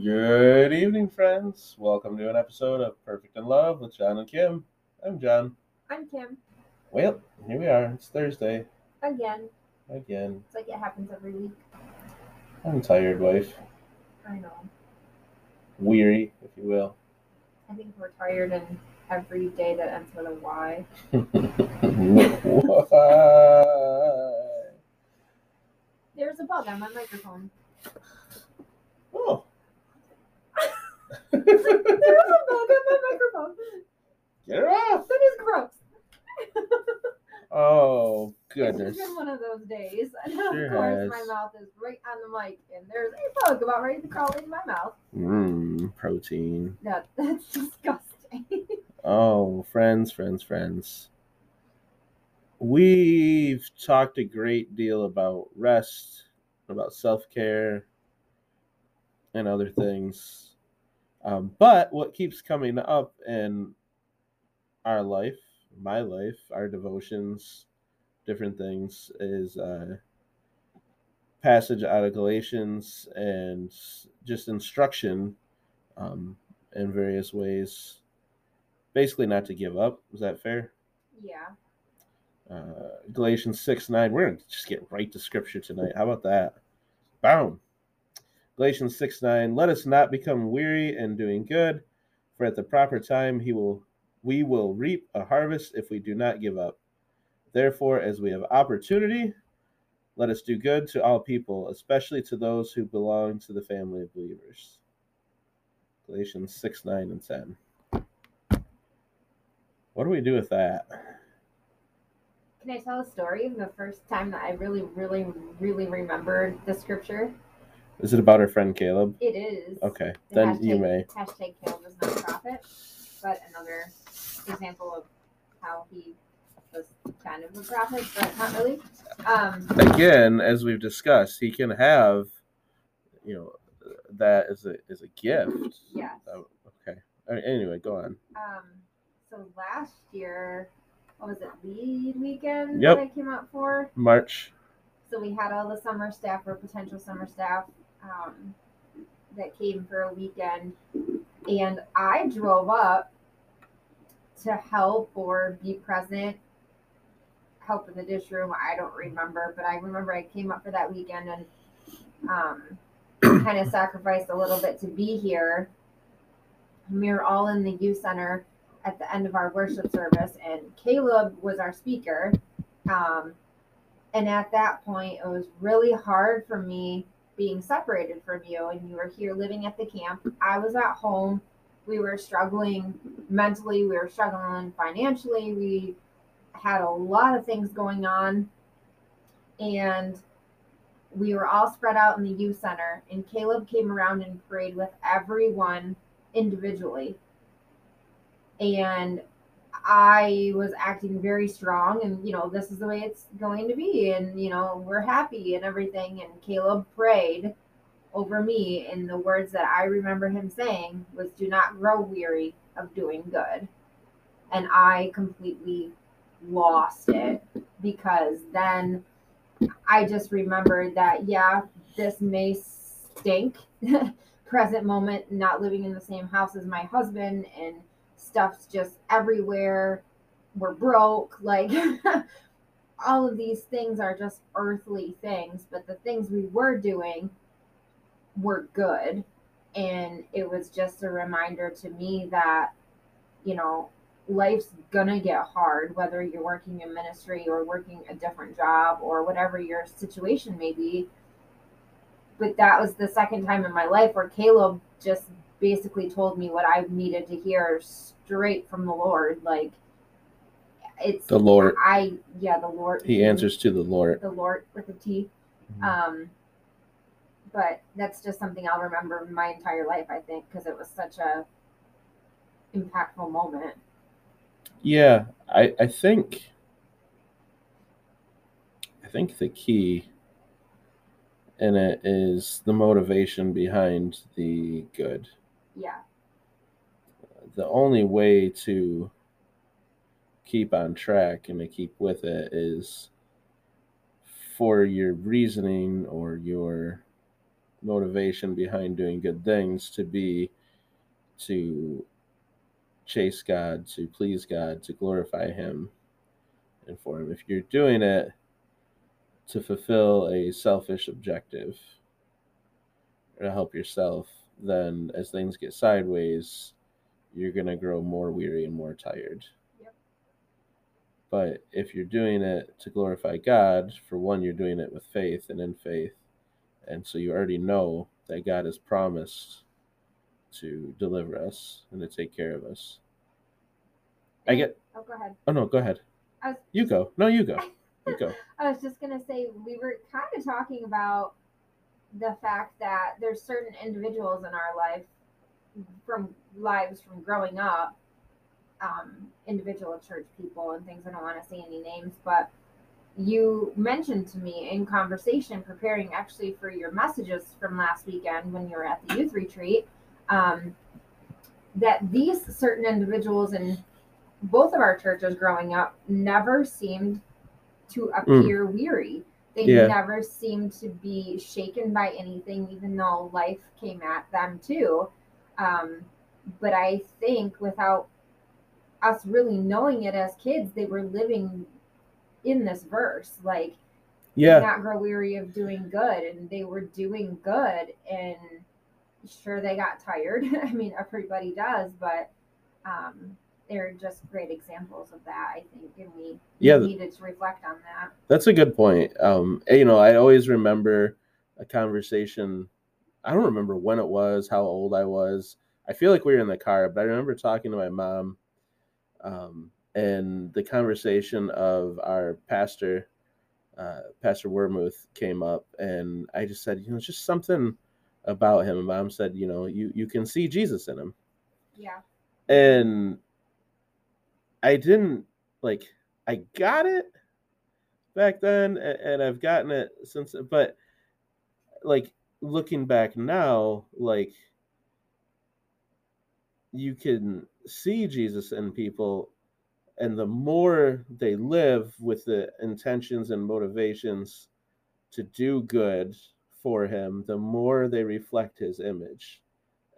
Good evening, friends. Welcome to an episode of Perfect in Love with John and Kim. I'm John. I'm Kim. Well, here we are. It's Thursday Again. again. It's like it happens every week. I'm tired, wife. I know. Weary, if you will. I think we're tired and every day that ends with a Y. Why? There's a bug on my microphone. Oh. There's a bug on my microphone. Get her off. That is gross. Oh, It's goodness. been one of those days. And Sure of course, my mouth is right on the mic, and there's a bug about ready to crawl into my mouth. Mmm, protein. That, that's disgusting. Oh, friends, friends, friends. We've talked a great deal about rest, about self care, and other things. Um, but what keeps coming up in our life, my life, our devotions, different things, is uh, passage out of Galatians and just instruction um, in various ways basically not to give up. Is that fair? yeah. Uh, Galatians 6 9. We're going to just get right to scripture tonight. How about that? Boom. Galatians 6 9. Let us not become weary in doing good, for at the proper time he will we will reap a harvest if we do not give up. Therefore, as we have opportunity, let us do good to all people, especially to those who belong to the family of believers. Galatians 6 9 and 10. What do we do with that? Can I tell a story the first time that I really, really, really remembered the scripture? Is it about our friend Caleb? It is. Okay, The then hashtag, you may. Hashtag Caleb is not a prophet, but another example of how he was kind of a prophet, but not really. Um, Again, as we've discussed, he can have, you know, that as a as a gift. yes. Oh, okay. Anyway, go on. Um, so last year, what was it, lead weekend Yep. that I came out for? March. So we had all the summer staff or potential summer staff um, that came for a weekend, and I drove up to help or be present, help in the dish room. I don't remember, but I remember I came up for that weekend and um, kind of sacrificed a little bit to be here. We were all in the youth center at the end of our worship service, and Caleb was our speaker. Um, and at that point, it was really hard for me being separated from you. And you were here living at the camp. I was at home. We were struggling mentally, we were struggling financially. We had a lot of things going on. And we were all spread out in the youth center. And Caleb came around and prayed with everyone individually. And I was acting very strong and you know this is the way it's going to be and you know we're happy and everything. And Caleb prayed over me and the words that I remember him saying was do not grow weary of doing good. And I completely lost it because then I just remembered that yeah this may stink. Present moment not living in the same house as my husband and stuff's just everywhere. We're broke. Like all of these things are just earthly things, but the things we were doing were good. And it was just a reminder to me that, you know, life's gonna get hard, whether you're working in ministry or working a different job or whatever your situation may be. But that was the second time in my life where Caleb just basically told me what I needed to hear straight from the Lord. Like it's The Lord. I yeah, the Lord He answers to the Lord. the Lord with a T. Um but that's just something I'll remember my entire life, I think, because it was such a impactful moment. Yeah, I, I think I think the key in it is the motivation behind the good. Yeah. The only way to keep on track and to keep with it is for your reasoning or your motivation behind doing good things to be to chase God, to please God, to glorify Him and for Him. If you're doing it to fulfill a selfish objective or to help yourself, then as things get sideways, you're going to grow more weary and more tired. Yep. But if you're doing it to glorify God, for one, you're doing it with faith and in faith. And so you already know that God has promised to deliver us and to take care of us. I get. Oh, go ahead. Oh no, go ahead. I was, You go. No, you go. You go. I was just gonna say we were kind of talking about the fact that there's certain individuals in our life from lives from growing up, um, individual church people and things. I don't want to say any names, but you mentioned to me in conversation preparing actually for your messages from last weekend when you were at the youth retreat um, that these certain individuals in both of our churches growing up never seemed to appear weary. They Yeah. never seemed to be shaken by anything, even though life came at them too. Um, but I think without us really knowing it as kids, they were living in this verse. Like, Yeah. not grow weary of doing good and they were doing good and sure they got tired i mean everybody does but um they're just great examples of that i think and we Yeah. needed to reflect on that That's a good point. Um, you know, I always remember a conversation. I don't remember when it was, how old I was. I feel like we were in the car, but I remember talking to my mom, um, and the conversation of our pastor, uh, Pastor Wormuth, came up, and I just said, you know, it's just something about him. And mom said, you know, you you can see Jesus in him yeah and I didn't like I got it back then and I've gotten it since but like looking back now like you can see Jesus in people and the more they live with the intentions and motivations to do good for him the more they reflect his image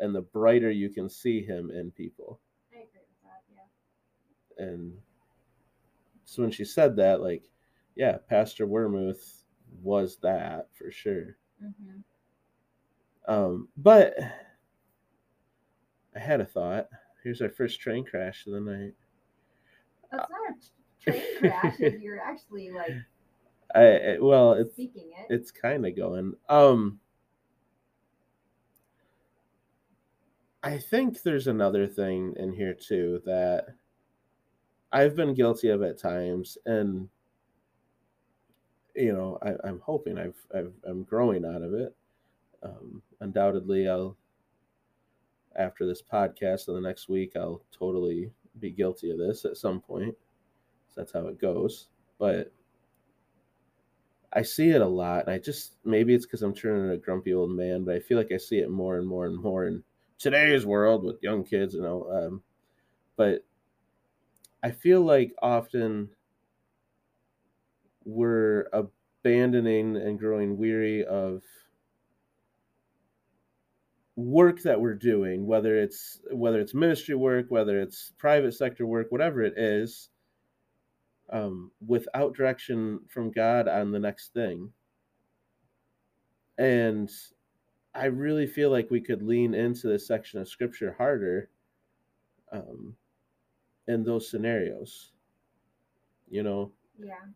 and the brighter you can see him in people i agree with that yeah and so when she said that like yeah pastor wormuth was that for sure. Hmm um but i had a thought. Here's our first train crash of the night. That's not a train crash if you're actually like i I- well it's speaking it. it's kind of going. Um i think there's another thing in here too that i've been guilty of at times and you know I, i'm hoping I've, I've i'm growing out of it um undoubtedly i'll after this podcast in the next week i'll totally be guilty of this at some point so that's how it goes but I see it a lot, and I just maybe it's because I'm turning a grumpy old man, but I feel like I see it more and more and more in today's world with young kids, you know. Um, but I feel like often we're abandoning and growing weary of work that we're doing, whether it's whether it's ministry work, whether it's private sector work, whatever it is um, without direction from God on the next thing. And I really feel like we could lean into this section of scripture harder um, in those scenarios. You know, yeah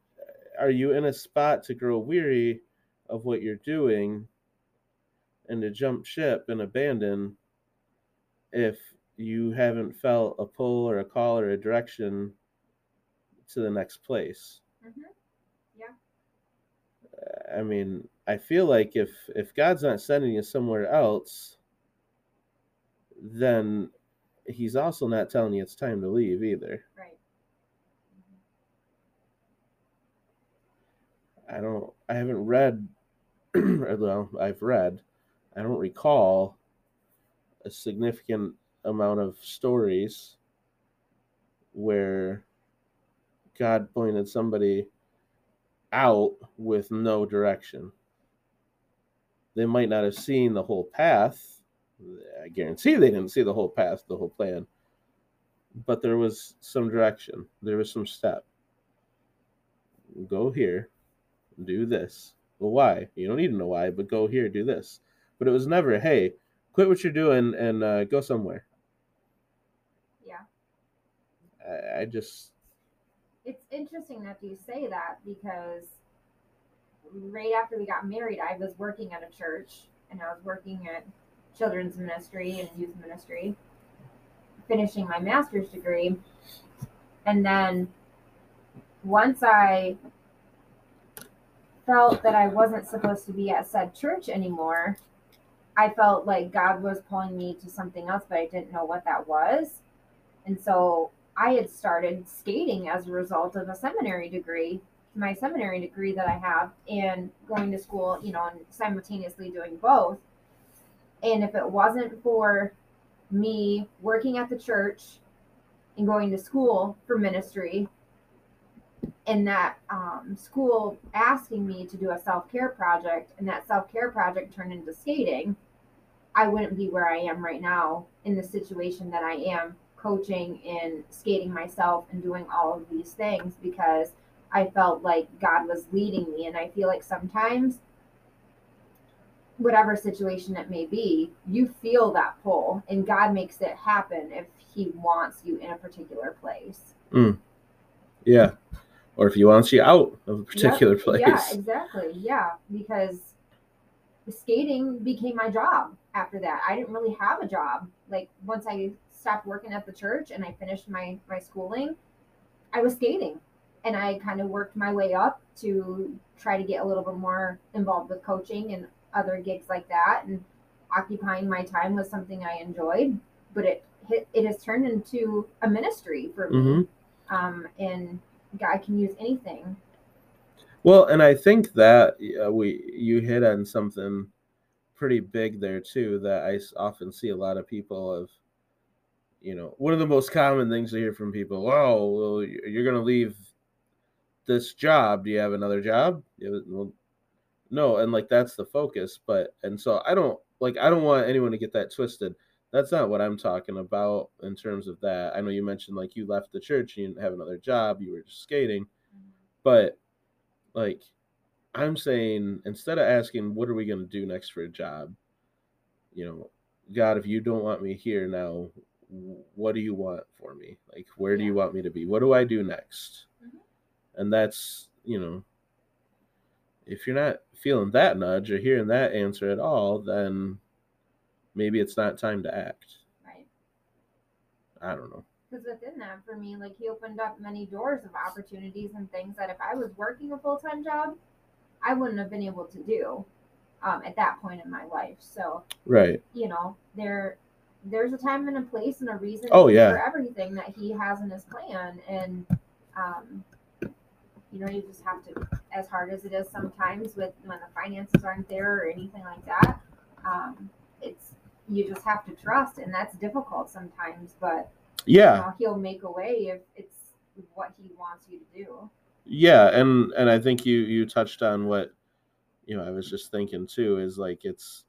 are you in a spot to grow weary of what you're doing and to jump ship and abandon if you haven't felt a pull or a call or a direction to the next place? hmm I mean, I feel like if if God's not sending you somewhere else, then he's also not telling you it's time to leave either. right I don't I haven't read well, I've read. I don't recall a significant amount of stories where God pointed somebody out with no direction. they might not have seen the whole path. I guarantee they didn't see the whole path, the whole plan. But there was some direction. There was some step. Go here, do this. Well, why? You don't need to know why, but go here, do this. But it was never, hey, quit what you're doing and uh, go somewhere. Yeah. I, I just. It's interesting that you say that because right after we got married, I was working at a church and I was working at children's ministry and youth ministry, finishing my master's degree. And then once I felt that I wasn't supposed to be at said church anymore, I felt like God was pulling me to something else, but I didn't know what that was. And so I had started skating as a result of a seminary degree, my seminary degree that I have, and going to school, you know, and simultaneously doing both. And if it wasn't for me working at the church and going to school for ministry, and that um, school asking me to do a self care project, and that self care project turned into skating, I wouldn't be where I am right now in the situation that I am coaching and skating myself and doing all of these things because I felt like God was leading me. And I feel like sometimes, whatever situation it may be, you feel that pull, and God makes it happen if He wants you in a particular place. Mm. Yeah. Or if He wants you out of a particular Yep. place. Yeah, exactly. Yeah, because skating became my job after that. I didn't really have a job. Like once I stopped working at the church and I finished my my schooling, I was skating. And I kind of worked my way up to try to get a little bit more involved with coaching and other gigs like that and occupying my time was something I enjoyed, but it it, has turned into a ministry for me. Mhm. Um, and God can use anything. Well, and I think that uh, we you hit on something pretty big there too. that I often see a lot of people of, you know, one of the most common things I hear from people. Oh, well, you're gonna leave this job. Do you have another job? Well, no, and like that's the focus. But and so I don't like I don't want anyone to get that twisted. That's not what I'm talking about in terms of that. I know you mentioned like you left the church, you didn't have another job, you were just skating, but like i'm saying instead of asking what are we going to do next for a job you know god if you don't want me here now what do you want for me like where do you want me to be what do i do next Mhm. and that's you know if you're not feeling that nudge or hearing that answer at all then maybe it's not time to act Right. i don't know because within that for me like he opened up many doors of opportunities and things that if i was working a full-time job i wouldn't have been able to do um, at that point in my life so right you know there there's a time and a place and a reason Oh, yeah. for everything that he has in his plan and um, you know you just have to as hard as it is sometimes with when the finances aren't there or anything like that um, it's you just have to trust and that's difficult sometimes but yeah you know, he'll make a way if it's what he wants you to do. yeah and and i think you you touched on what you know i was just thinking too is like it's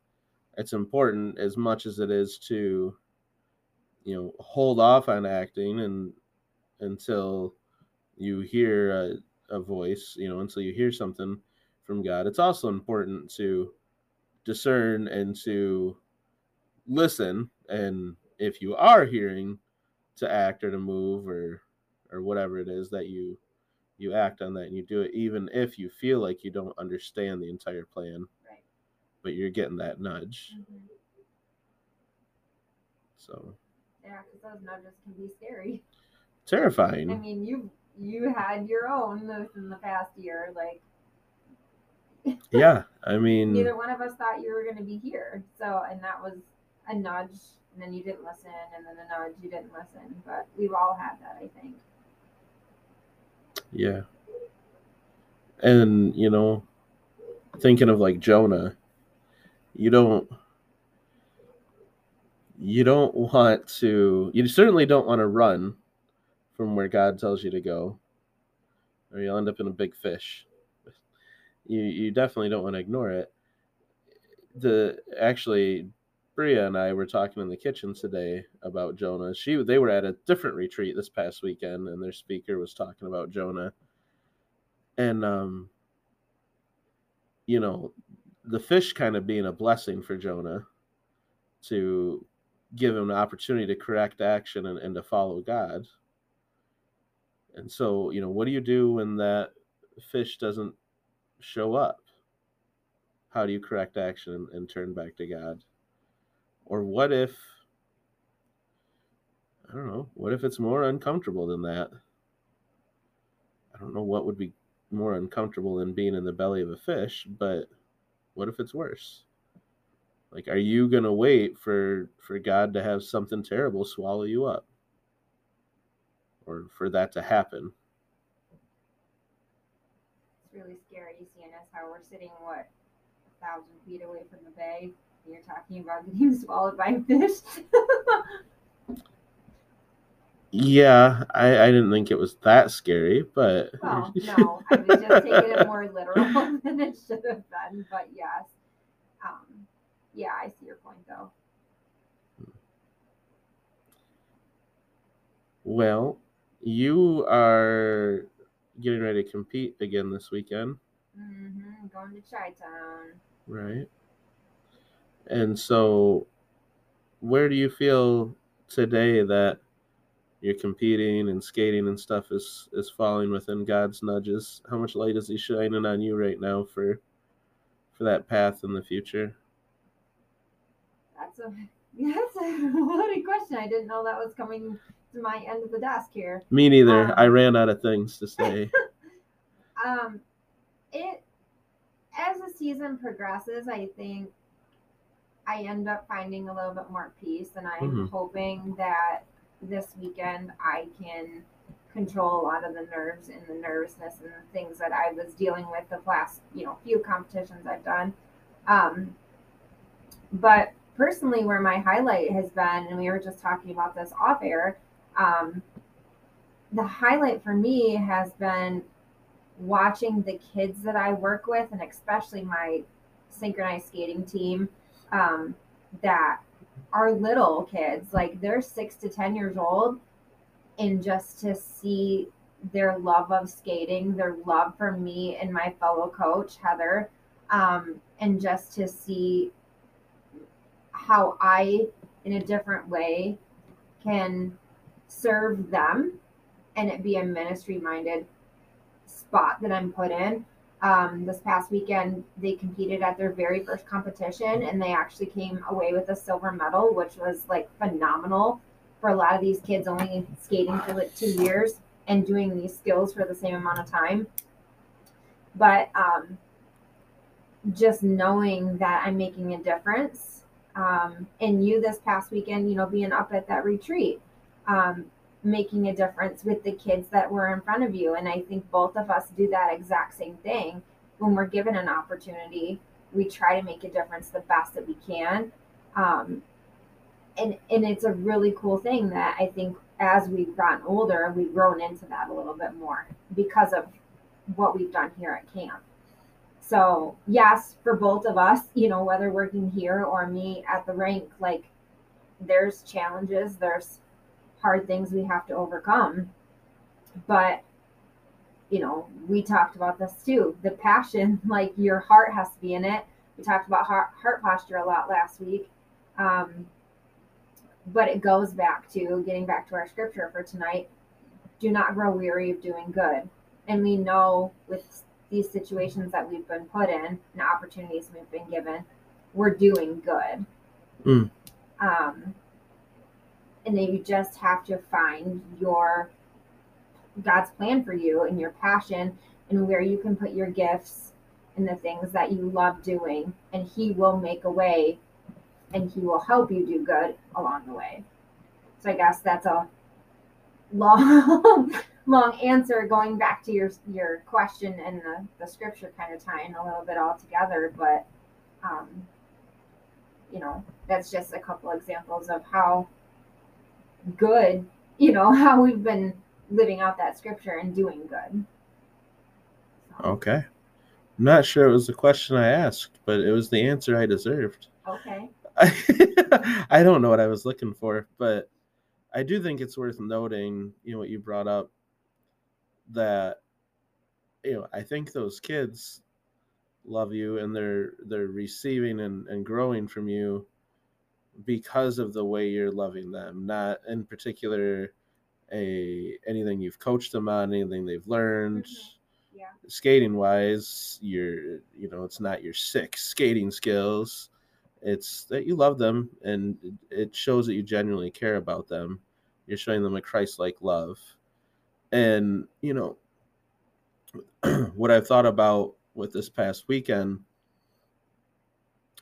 it's important as much as it is to you know hold off on acting and until you hear a, a voice you know until you hear something from god. It's also important to discern and to listen and if you are hearing to act or to move or or whatever it is that you you act on that and you do it even if you feel like you don't understand the entire plan. Right. but you're getting that nudge. Mm-hmm. So. Yeah, because those nudges can be scary. Terrifying. I mean, you you had your own within the past year. Like yeah i mean neither one of us thought you were going to be here. So, and that was a nudge, and then you didn't listen, and then a nudge, you didn't listen. But we've all had that, I think. yeah and you know thinking of like jonah you don't you don't want to you certainly don't want to run from where god tells you to go or you'll end up in a big fish you you definitely don't want to ignore it the actually Bria and I were talking in the kitchen today about Jonah. She they were at a different retreat this past weekend, and their speaker was talking about Jonah. And um, you know, the fish kind of being a blessing for Jonah to give him an opportunity to correct action and, and to follow God. And so, you know, what do you do when that fish doesn't show up? How do you correct action and, and turn back to God? Or what if, I don't know, what if it's more uncomfortable than that? I don't know what would be more uncomfortable than being in the belly of a fish, but what if it's worse? Like, are you gonna wait for for God to have something terrible swallow you up, or for that to happen? It's really scary seeing us how we're sitting what a thousand feet away from the bay. You're talking about getting swallowed by a fish. Yeah, I, I didn't think it was that scary, but well, no, I was just taking it more literal than it should have been. But yes, um, yeah, I see your point though. Well, you are getting ready to compete again this weekend. Mm-hmm. Going to Chi Town. Right. And so, where do you feel today that you're competing and skating and stuff is is falling within God's nudges? How much light is He shining on you right now for for that path in the future? That's a that's a loaded question. I didn't know that was coming to my end of the desk here. Me neither. Um, I ran out of things to say. um, it as the season progresses, I think I end up finding a little bit more peace, and I'm mm-hmm. hoping that this weekend I can control a lot of the nerves and the nervousness and the things that I was dealing with the last, you know, few competitions I've done. Um, but personally, where my highlight has been, and we were just talking about this off air, um, the highlight for me has been watching the kids that I work with, and especially my synchronized skating team, um, that are little kids, like they're six to 10 years old, and just to see their love of skating, their love for me and my fellow coach, Heather, um, and just to see how I, in a different way, can serve them and it be a ministry minded spot that I'm put in um, this past weekend, they competed at their very first competition and they actually came away with a silver medal, which was like phenomenal for a lot of these kids only skating for like two years and doing these skills for the same amount of time. But um, just knowing that I'm making a difference um, and you this past weekend, you know, being up at that retreat, um, making a difference with the kids that were in front of you. And I think both of us do that exact same thing when we're given an opportunity. We try to make a difference the best that we can. Um, and, and it's a really cool thing that I think as we've gotten older, we've grown into that a little bit more because of what we've done here at camp. So, yes, for both of us, you know, whether working here or me at the rink, like there's challenges, there's hard things we have to overcome. But, you know, we talked about this too. The passion, like your heart has to be in it. We talked about heart, heart posture a lot last week. Um, but it goes back to getting back to our scripture for tonight do not grow weary of doing good. And we know with these situations that we've been put in and opportunities we've been given, we're doing good. Mm. Um, and then you just have to find your God's plan for you and your passion and where you can put your gifts and the things that you love doing and he will make a way and he will help you do good along the way. So I guess that's a long long answer going back to your your question and the, the scripture kind of tying a little bit all together, but um you know, that's just a couple examples of how good, you know, how we've been living out that scripture and doing good. So. Okay. I'm not sure it was the question I asked, but it was the answer I deserved. Okay. I, I don't know what I was looking for, but I do think it's worth noting, you know, what you brought up that you know, I think those kids love you and they're they're receiving and, and growing from you because of the way you're loving them, not in particular a anything you've coached them on, anything they've learned. Mhm. Yeah. Skating wise, you're you know, it's not your sick skating skills. It's that you love them and it shows that you genuinely care about them. You're showing them a Christ like love. And, you know, what I've thought about with this past weekend,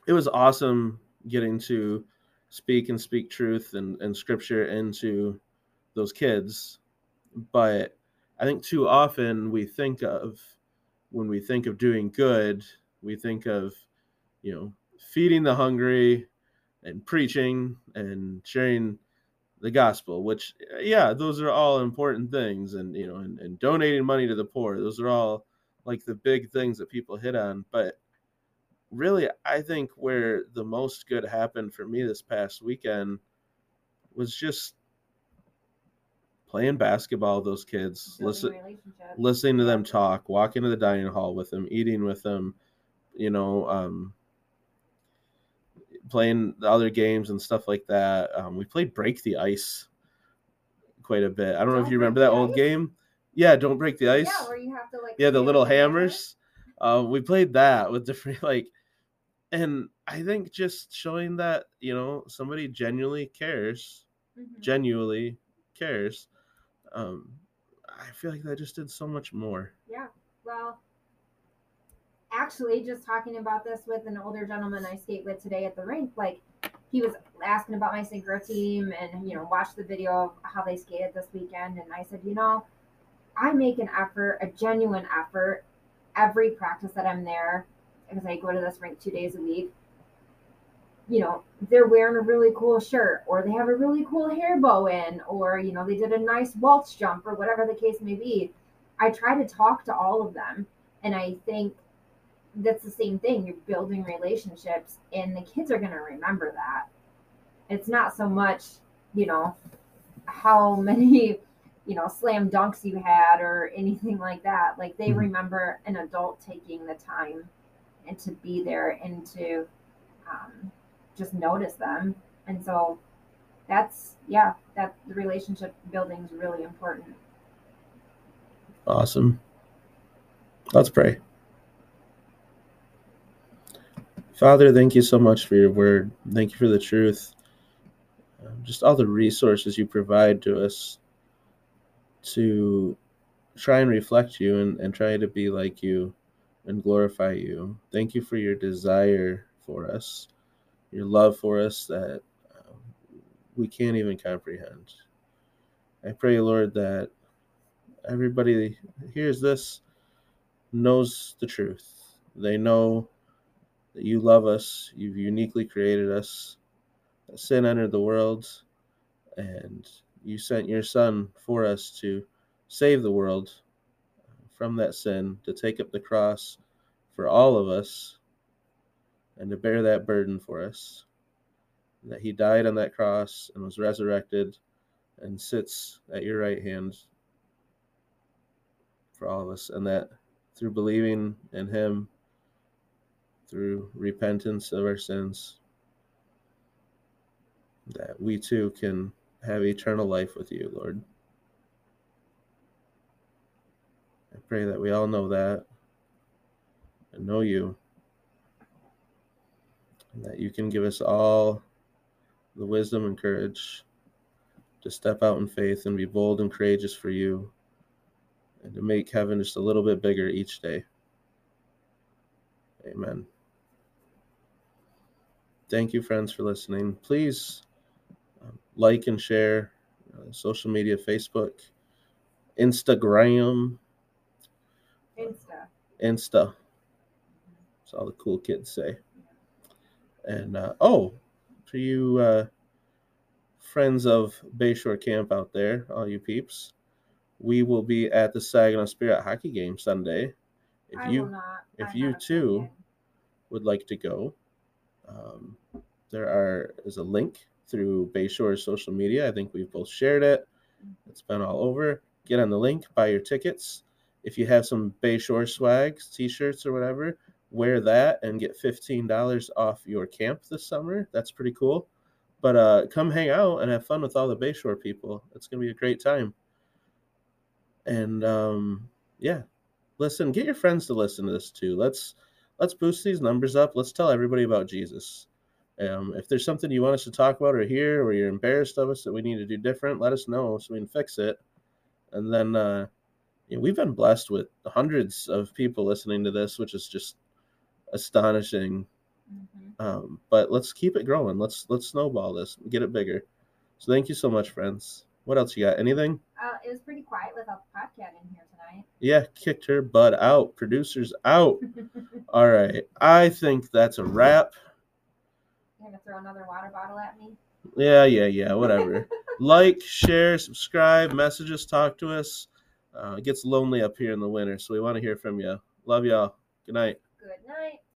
it was awesome getting to speak and speak truth and, and scripture into those kids. But I think too often we think of when we think of doing good, we think of, you know, feeding the hungry and preaching and sharing the gospel, which yeah, those are all important things and you know, and, and donating money to the poor. Those are all like the big things that people hit on. But really I think where the most good happened for me this past weekend was just playing basketball with those kids, listen listening to them talk, walking to the dining hall with them, eating with them, you know, um, playing the other games and stuff like that. Um, we played Break the Ice quite a bit. I don't know if you remember that old Ice? game. Yeah, Don't Break the Ice. Yeah, where you have to like Yeah, the little on the hammer. hammers. Uh, we played that with different like, and I think just showing that you know somebody genuinely cares, Mhm. genuinely cares. Um, I feel like that just did so much more. Yeah. Well, actually, just talking about this with an older gentleman I skate with today at the rink, like he was asking about my synchro team and you know watched the video of how they skated this weekend, and I said, you know, I make an effort, a genuine effort, every practice that I'm there because I go to this rink two days a week. You know, they're wearing a really cool shirt, or they have a really cool hair bow in, or you know, they did a nice waltz jump, or whatever the case may be. I try to talk to all of them. And I think that's the same thing. You're building relationships, and the kids are going to remember that. It's not so much, you know, how many, you know, slam dunks you had or anything like that. Like they Mhm. remember an adult taking the time and to be there and to um, just notice them. And so that's, yeah, that the relationship building is really important. Awesome. Let's pray. Father, thank you so much for your word. Thank you for the truth. Um, just all the resources you provide to us to try and reflect you and, and try to be like you and glorify you. Thank you for your desire for us, your love for us that um, we can't even comprehend. I pray, Lord, that everybody hears this knows the truth. They know that you love us, you've uniquely created us. Sin entered the world, and you sent your Son for us to save the world from that sin, to take up the cross for all of us, and to bear that burden for us. That He died on that cross and was resurrected and sits at your right hand for all of us, and that through believing in Him, through repentance of our sins, that we too can have eternal life with you, Lord. I pray that we all know that and know you, and that you can give us all the wisdom and courage to step out in faith and be bold and courageous for you and to make heaven just a little bit bigger each day. Amen. Thank you, friends, for listening. Please um, like and share uh, social media Facebook, Instagram, Insta. That's all the cool kids say. And uh, oh, for you uh, friends of Bayshore Camp out there, all you peeps, we will be at the Saginaw Spirit hockey game Sunday if I you if I'm you too- would like to go, um, there are is a link through Bayshore's social media. I think we've both shared it. It's been all over. Get on the link, buy your tickets. If you have some Bayshore swags, t-shirts or whatever, wear that and get fifteen dollars off your camp this summer. That's pretty cool. But uh, come hang out and have fun with all the Bayshore people. It's gonna be a great time. And um, yeah, listen, get your friends to listen to this too. Let's let's boost these numbers up. Let's tell everybody about Jesus. Um, if there's something you want us to talk about or hear, or you're embarrassed of us that we need to do different, let us know so we can fix it. And then uh, you know, we've been blessed with hundreds of people listening to this, which is just astonishing. Mhm. Um, but let's keep it growing. Let's let's snowball this, get it bigger. So thank you so much, friends. What else you got? Anything? Uh, it was pretty quiet without the podcast in here tonight. Yeah, kicked her butt out. Producers out. All right. I think that's a wrap. You gonna throw another water bottle at me? Yeah, yeah, yeah. Whatever. like, share, subscribe, message us, talk to us. Uh, it gets lonely up here in the winter, so we want to hear from you. Love y'all. Good night. Good night.